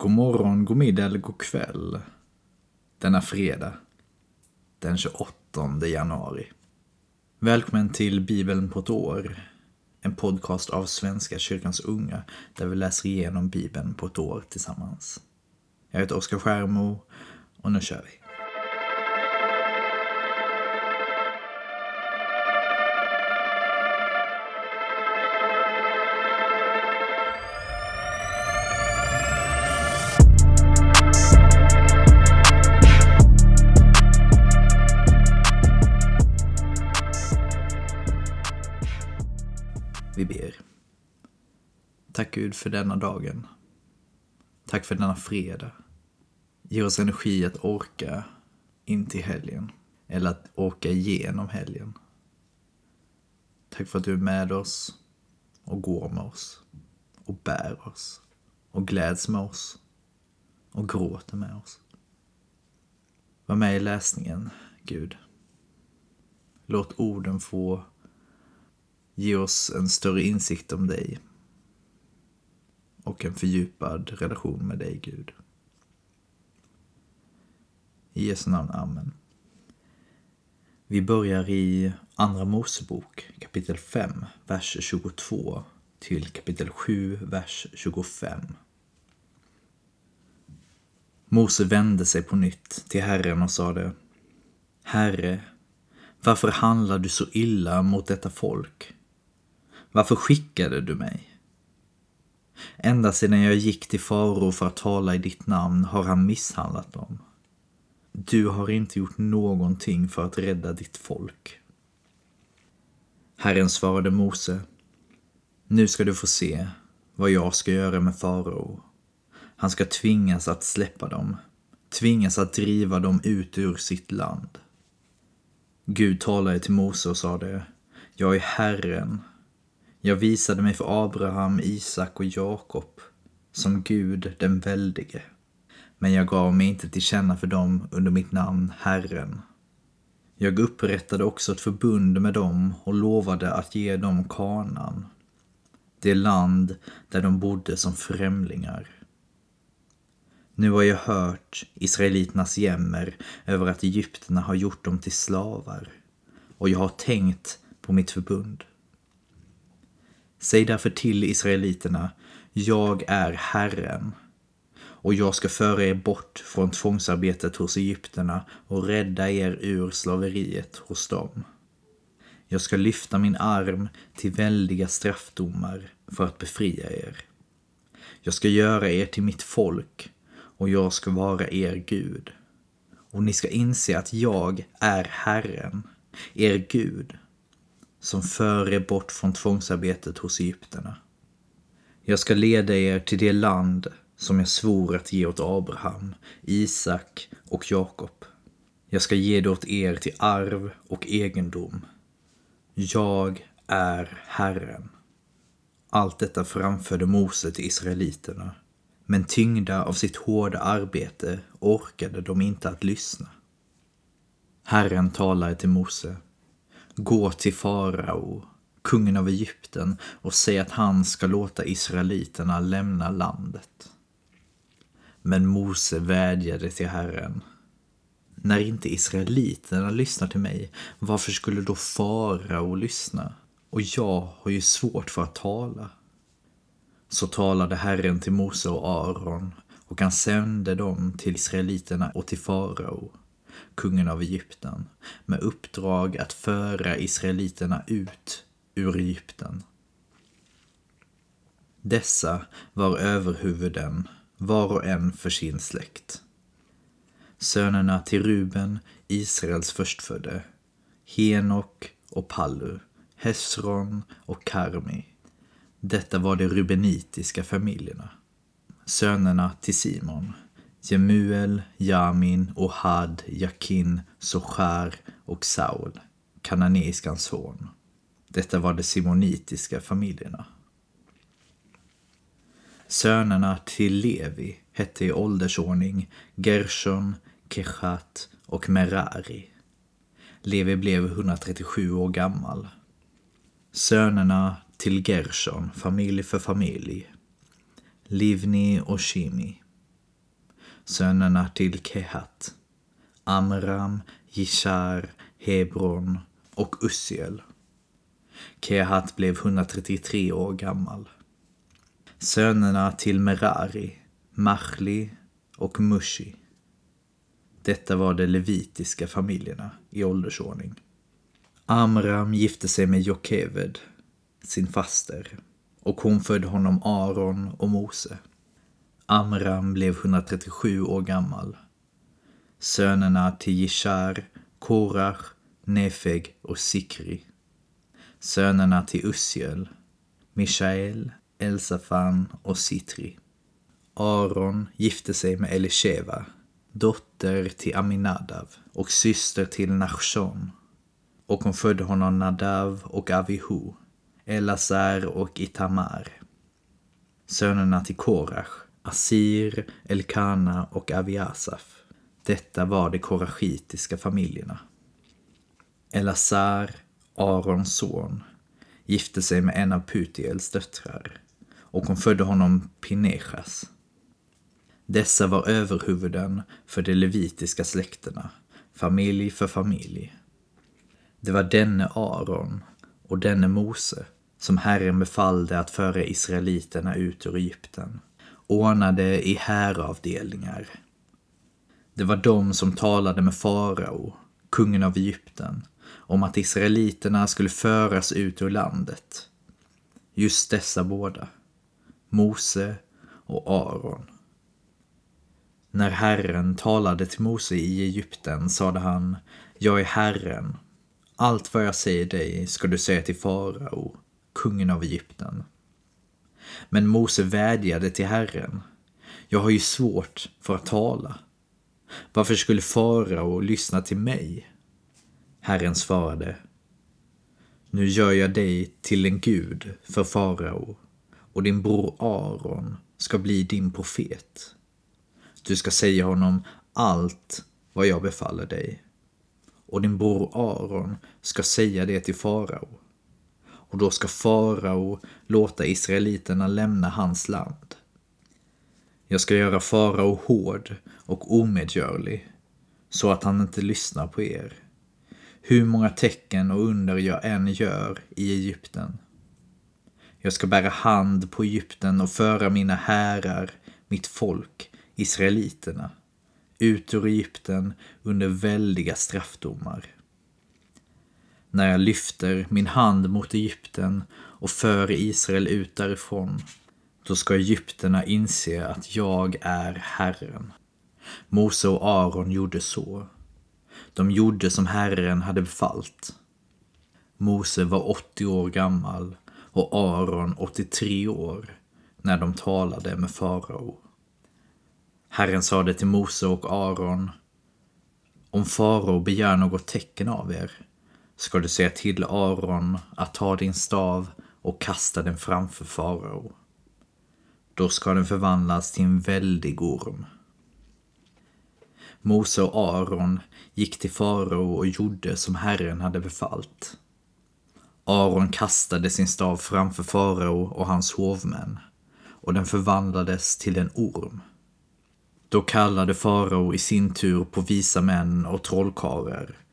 God morgon, god middag eller god kväll. Denna fredag, den 28 januari. Välkommen till Bibeln på ett år. En podcast av Svenska kyrkans unga där vi läser igenom Bibeln på ett år tillsammans. Jag heter Oskar Skärmo och nu kör vi. Vi ber. Tack Gud för denna dagen. Tack för denna fredag. Ge oss energi att orka in till helgen. Eller att orka igenom helgen. Tack för att du är med oss och går med oss. Och bär oss. Och gläds med oss. Och gråter med oss. Var med i läsningen, Gud. Låt orden få Ge oss en större insikt om dig. Och en fördjupad relation med dig, Gud. I Jesu namn, Amen. Vi börjar i Andra Mosebok kapitel 5, vers 22 till kapitel 7, vers 25. Mose vände sig på nytt till Herren och sade Herre, varför handlar du så illa mot detta folk? Varför skickade du mig? Ända sedan jag gick till farao för att tala i ditt namn har han misshandlat dem. Du har inte gjort någonting för att rädda ditt folk. Herren svarade Mose. Nu ska du få se vad jag ska göra med farao. Han ska tvingas att släppa dem, tvingas att driva dem ut ur sitt land. Gud talade till Mose och sade, jag är Herren, jag visade mig för Abraham, Isak och Jakob som Gud den väldige. Men jag gav mig inte till känna för dem under mitt namn Herren. Jag upprättade också ett förbund med dem och lovade att ge dem kanan, det land där de bodde som främlingar. Nu har jag hört israeliternas jämmer över att egyptierna har gjort dem till slavar och jag har tänkt på mitt förbund. Säg därför till israeliterna, jag är Herren och jag ska föra er bort från tvångsarbetet hos egyptierna och rädda er ur slaveriet hos dem. Jag ska lyfta min arm till väldiga straffdomar för att befria er. Jag ska göra er till mitt folk och jag ska vara er Gud. Och ni ska inse att jag är Herren, er Gud, som för er bort från tvångsarbetet hos egyptierna. Jag ska leda er till det land som jag svor att ge åt Abraham, Isak och Jakob. Jag ska ge det åt er till arv och egendom. Jag är Herren. Allt detta framförde Mose till israeliterna, men tyngda av sitt hårda arbete orkade de inte att lyssna. Herren talade till Mose Gå till farao, kungen av Egypten, och säg att han ska låta israeliterna lämna landet. Men Mose vädjade till Herren. När inte israeliterna lyssnar till mig, varför skulle då farao lyssna? Och jag har ju svårt för att tala. Så talade Herren till Mose och Aron och han sände dem till israeliterna och till farao kungen av Egypten, med uppdrag att föra israeliterna ut ur Egypten. Dessa var överhuvuden, var och en för sin släkt. Sönerna till Ruben, Israels förstfödde, Henok och Pallu, Hesron och Karmi. Detta var de rubenitiska familjerna. Sönerna till Simon, Jemuel, Jamin, Ohad, Jakin, Sochar och Saul, kananeiskans son. Detta var de simonitiska familjerna. Sönerna till Levi hette i åldersordning Gershon, Kechat och Merari. Levi blev 137 år gammal. Sönerna till Gershon, familj för familj. Livni och Shimi sönerna till Kehat, Amram, Jishar, Hebron och Ussiel. Kehat blev 133 år gammal. Sönerna till Merari, Machli och Mushi. Detta var de levitiska familjerna i åldersordning. Amram gifte sig med Jokeved, sin faster, och hon födde honom Aron och Mose. Amram blev 137 år gammal. Sönerna till Jishar, Korach, Nefeg och Sikri. Sönerna till Ussiel, Mishael, Elsafan och Sitri. Aron gifte sig med Elisheva, dotter till Aminadav och syster till Nachshon. Och hon födde honom Nadav och Avihu, Elazar och Itamar. Sönerna till Korach, Asir, Elkana och Aviasaf. Detta var de korachitiska familjerna. Elazar, Arons son, gifte sig med en av Putiels döttrar och hon födde honom Pinechas. Dessa var överhuvuden för de levitiska släkterna, familj för familj. Det var denne Aron och denne Mose som Herren befallde att föra israeliterna ut ur Egypten, ordnade i häravdelningar. Det var de som talade med farao, kungen av Egypten, om att israeliterna skulle föras ut ur landet. Just dessa båda, Mose och Aron. När Herren talade till Mose i Egypten sade han, jag är Herren. Allt vad jag säger dig ska du säga till farao, kungen av Egypten. Men Mose vädjade till Herren. Jag har ju svårt för att tala. Varför skulle farao lyssna till mig? Herren svarade. Nu gör jag dig till en gud för farao och din bror Aron ska bli din profet. Du ska säga honom allt vad jag befaller dig. Och din bror Aron ska säga det till farao. Och då ska farao låta israeliterna lämna hans land. Jag ska göra farao hård och omedgörlig, så att han inte lyssnar på er. Hur många tecken och under jag än gör i Egypten. Jag ska bära hand på Egypten och föra mina härar, mitt folk, israeliterna, ut ur Egypten under väldiga straffdomar. När jag lyfter min hand mot Egypten och för Israel ut därifrån, då ska egyptierna inse att jag är Herren. Mose och Aron gjorde så. De gjorde som Herren hade befallt. Mose var 80 år gammal och Aron 83 år när de talade med farao. Herren sade till Mose och Aron Om farao begär något tecken av er ska du säga till Aron att ta din stav och kasta den framför farao. Då ska den förvandlas till en väldig orm. Mose och Aron gick till farao och gjorde som Herren hade befallt. Aron kastade sin stav framför farao och hans hovmän och den förvandlades till en orm. Då kallade farao i sin tur på visa män och trollkarlar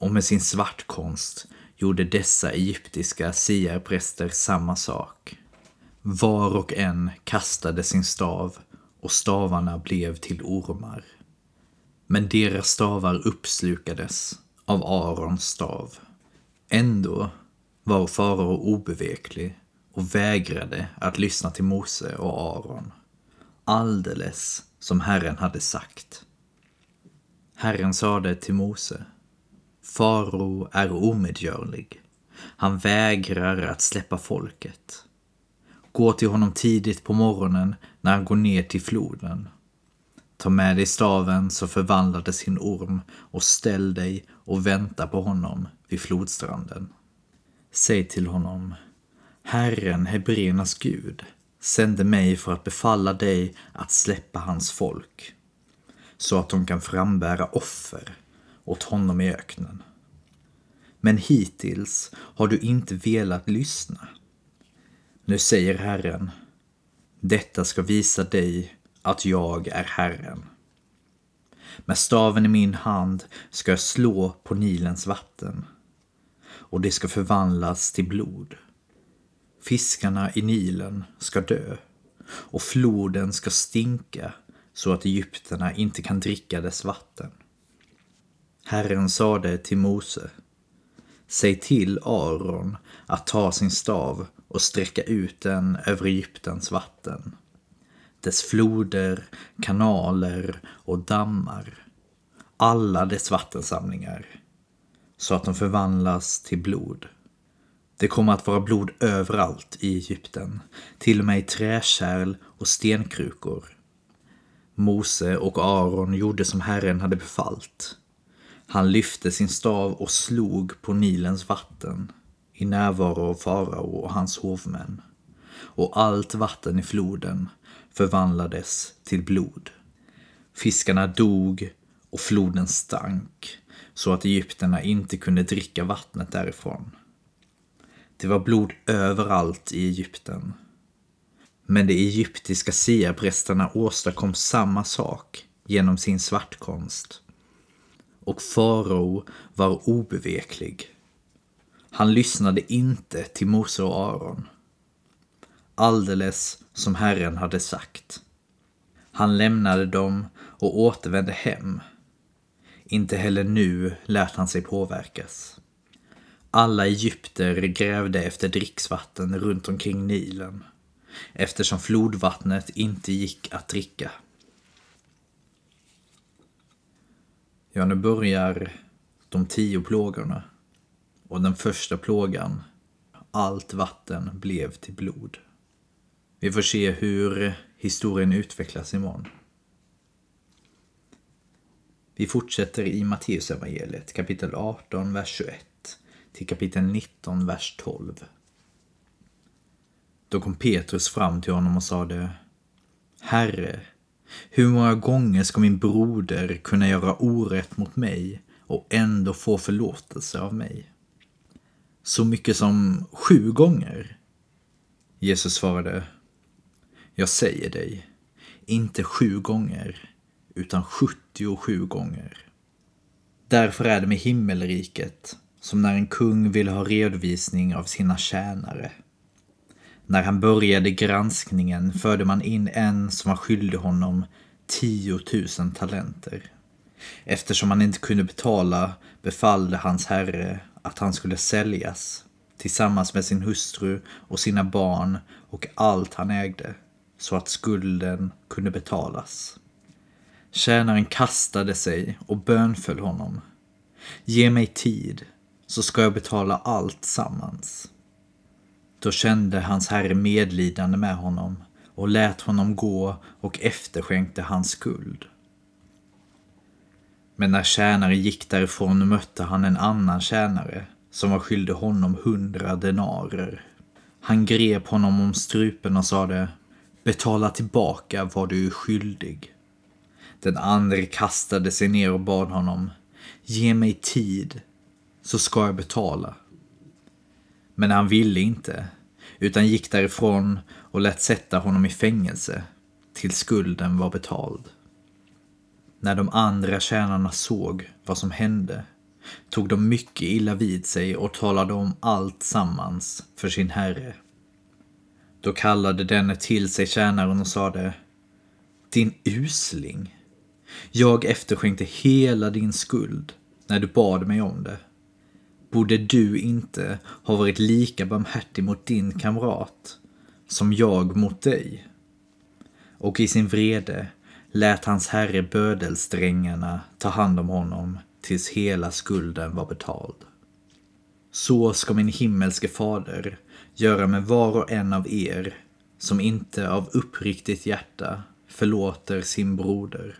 och med sin svartkonst gjorde dessa egyptiska siarpräster samma sak. Var och en kastade sin stav och stavarna blev till ormar. Men deras stavar uppslukades av Arons stav. Ändå var farao obeveklig och vägrade att lyssna till Mose och Aron. Alldeles som Herren hade sagt. Herren sade till Mose. Farao är omedgörlig. Han vägrar att släppa folket. Gå till honom tidigt på morgonen när han går ner till floden. Ta med dig staven som förvandlade sin orm och ställ dig och vänta på honom vid flodstranden. Säg till honom, Herren, Hebreernas Gud, sände mig för att befalla dig att släppa hans folk, så att de kan frambära offer åt honom i öknen. Men hittills har du inte velat lyssna. Nu säger Herren, detta ska visa dig att jag är Herren. Med staven i min hand ska jag slå på Nilens vatten och det ska förvandlas till blod. Fiskarna i Nilen ska dö och floden ska stinka så att egyptierna inte kan dricka dess vatten. Herren sade till Mose Säg till Aron att ta sin stav och sträcka ut den över Egyptens vatten. Dess floder, kanaler och dammar. Alla dess vattensamlingar. Så att de förvandlas till blod. Det kommer att vara blod överallt i Egypten, till och med i träkärl och stenkrukor. Mose och Aron gjorde som Herren hade befallt. Han lyfte sin stav och slog på Nilens vatten i närvaro av farao och hans hovmän. Och allt vatten i floden förvandlades till blod. Fiskarna dog och floden stank så att egyptierna inte kunde dricka vattnet därifrån. Det var blod överallt i Egypten. Men de egyptiska siaprästerna åstadkom samma sak genom sin svartkonst. Och farao var obeveklig. Han lyssnade inte till Mose och Aron. Alldeles som Herren hade sagt. Han lämnade dem och återvände hem. Inte heller nu lät han sig påverkas. Alla egypter grävde efter dricksvatten runt omkring Nilen eftersom flodvattnet inte gick att dricka. Ja, nu börjar de tio plågorna. Och den första plågan, allt vatten blev till blod. Vi får se hur historien utvecklas imorgon. Vi fortsätter i Matteusevangeliet kapitel 18, vers 21 till kapitel 19, vers 12. Då kom Petrus fram till honom och sade Herre, hur många gånger ska min broder kunna göra orätt mot mig och ändå få förlåtelse av mig? Så mycket som sju gånger? Jesus svarade Jag säger dig, inte sju gånger, utan 77 gånger. Därför är det med himmelriket som när en kung vill ha redovisning av sina tjänare. När han började granskningen förde man in en som var skyldig honom 10 000 talenter. Eftersom han inte kunde betala befallde hans herre att han skulle säljas tillsammans med sin hustru och sina barn och allt han ägde så att skulden kunde betalas. Tjänaren kastade sig och bönföll honom. Ge mig tid så ska jag betala allt sammans. Då kände hans herre medlidande med honom och lät honom gå och efterskänkte hans skuld. Men när tjänaren gick därifrån mötte han en annan tjänare som var skyldig honom hundra denarer. Han grep honom om strupen och sade Betala tillbaka vad du är skyldig. Den andre kastade sig ner och bad honom Ge mig tid så ska jag betala. Men han ville inte, utan gick därifrån och lät sätta honom i fängelse tills skulden var betald. När de andra tjänarna såg vad som hände tog de mycket illa vid sig och talade om allt sammans för sin herre. Då kallade denne till sig tjänaren och sade Din usling! Jag efterskänkte hela din skuld när du bad mig om det borde du inte ha varit lika barmhärtig mot din kamrat som jag mot dig? Och i sin vrede lät hans herre bödelsträngarna ta hand om honom tills hela skulden var betald. Så ska min himmelske fader göra med var och en av er som inte av uppriktigt hjärta förlåter sin broder.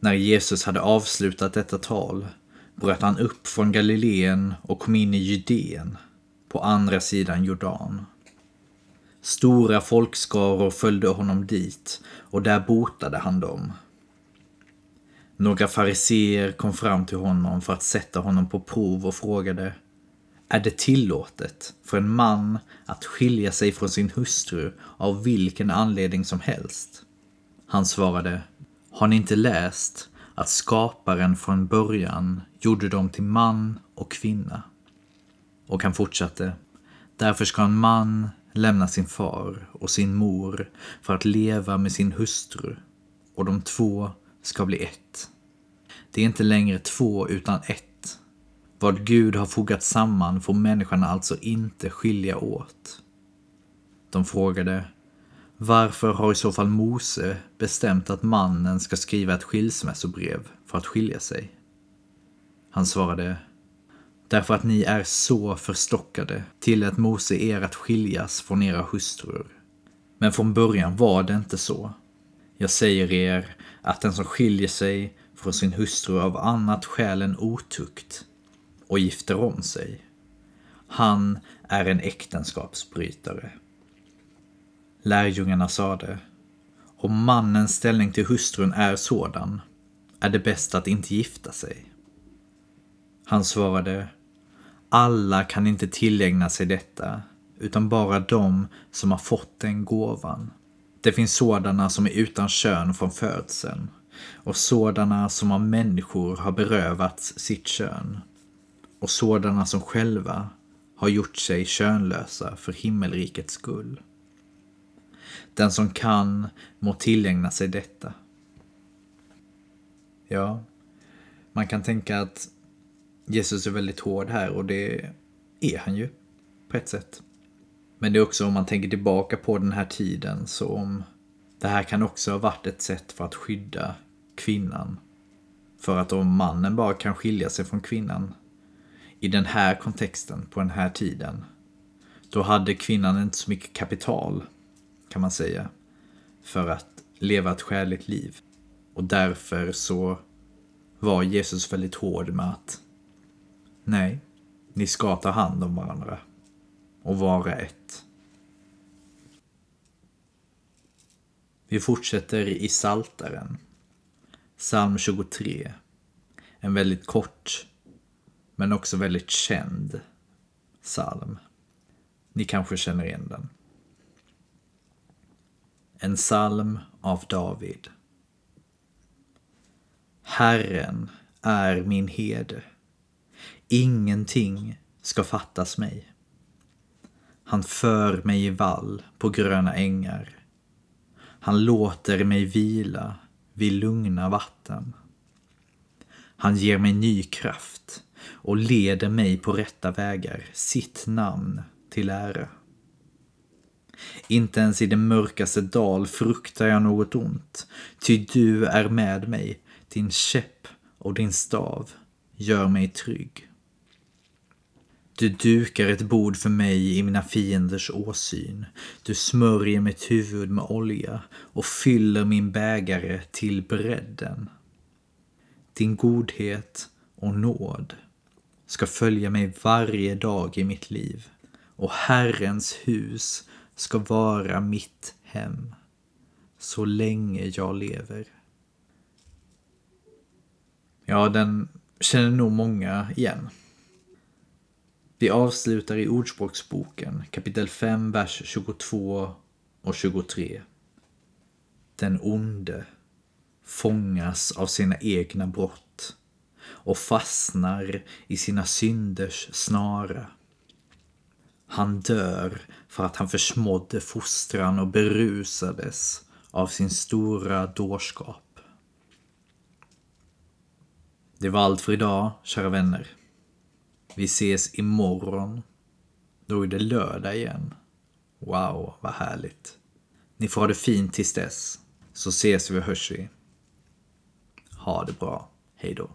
När Jesus hade avslutat detta tal bröt han upp från Galileen och kom in i Judeen, på andra sidan Jordan. Stora folkskaror följde honom dit och där botade han dem. Några fariseer kom fram till honom för att sätta honom på prov och frågade Är det tillåtet för en man att skilja sig från sin hustru av vilken anledning som helst? Han svarade Har ni inte läst att skaparen från början gjorde dem till man och kvinna? Och han fortsatte. Därför ska en man lämna sin far och sin mor för att leva med sin hustru och de två ska bli ett. Det är inte längre två utan ett. Vad Gud har fogat samman får människan alltså inte skilja åt. De frågade varför har i så fall Mose bestämt att mannen ska skriva ett skilsmässobrev för att skilja sig? Han svarade Därför att ni är så förstockade tillät Mose er att skiljas från era hustrur. Men från början var det inte så. Jag säger er att den som skiljer sig från sin hustru av annat skäl än otukt och gifter om sig, han är en äktenskapsbrytare. Lärjungarna sade, om mannens ställning till hustrun är sådan, är det bäst att inte gifta sig. Han svarade, alla kan inte tillägna sig detta, utan bara de som har fått den gåvan. Det finns sådana som är utan kön från födseln och sådana som av människor har berövats sitt kön och sådana som själva har gjort sig könlösa för himmelrikets skull. Den som kan må tillägna sig detta. Ja, man kan tänka att Jesus är väldigt hård här och det är han ju på ett sätt. Men det är också om man tänker tillbaka på den här tiden så om det här kan också ha varit ett sätt för att skydda kvinnan. För att om mannen bara kan skilja sig från kvinnan i den här kontexten, på den här tiden, då hade kvinnan inte så mycket kapital, kan man säga, för att leva ett skäligt liv. Och därför så var Jesus väldigt hård med att nej, ni ska ta hand om varandra och vara ett. Vi fortsätter i Saltaren. Psalm 23. En väldigt kort, men också väldigt känd psalm. Ni kanske känner igen den. En psalm av David. Herren är min herde. Ingenting ska fattas mig. Han för mig i vall på gröna ängar. Han låter mig vila vid lugna vatten. Han ger mig ny kraft och leder mig på rätta vägar, sitt namn till ära. Inte ens i den mörkaste dal fruktar jag något ont, ty du är med mig, din käpp och din stav gör mig trygg. Du dukar ett bord för mig i mina fienders åsyn. Du smörjer mitt huvud med olja och fyller min bägare till bredden. Din godhet och nåd ska följa mig varje dag i mitt liv och Herrens hus ska vara mitt hem så länge jag lever. Ja, den känner nog många igen. Vi avslutar i Ordspråksboken kapitel 5, vers 22 och 23. Den onde fångas av sina egna brott och fastnar i sina synders snara. Han dör för att han försmådde fostran och berusades av sin stora dårskap. Det var allt för idag, kära vänner. Vi ses imorgon. Då är det lördag igen. Wow, vad härligt. Ni får ha det fint tills dess. Så ses vi och hörs vi. Ha det bra. Hej då.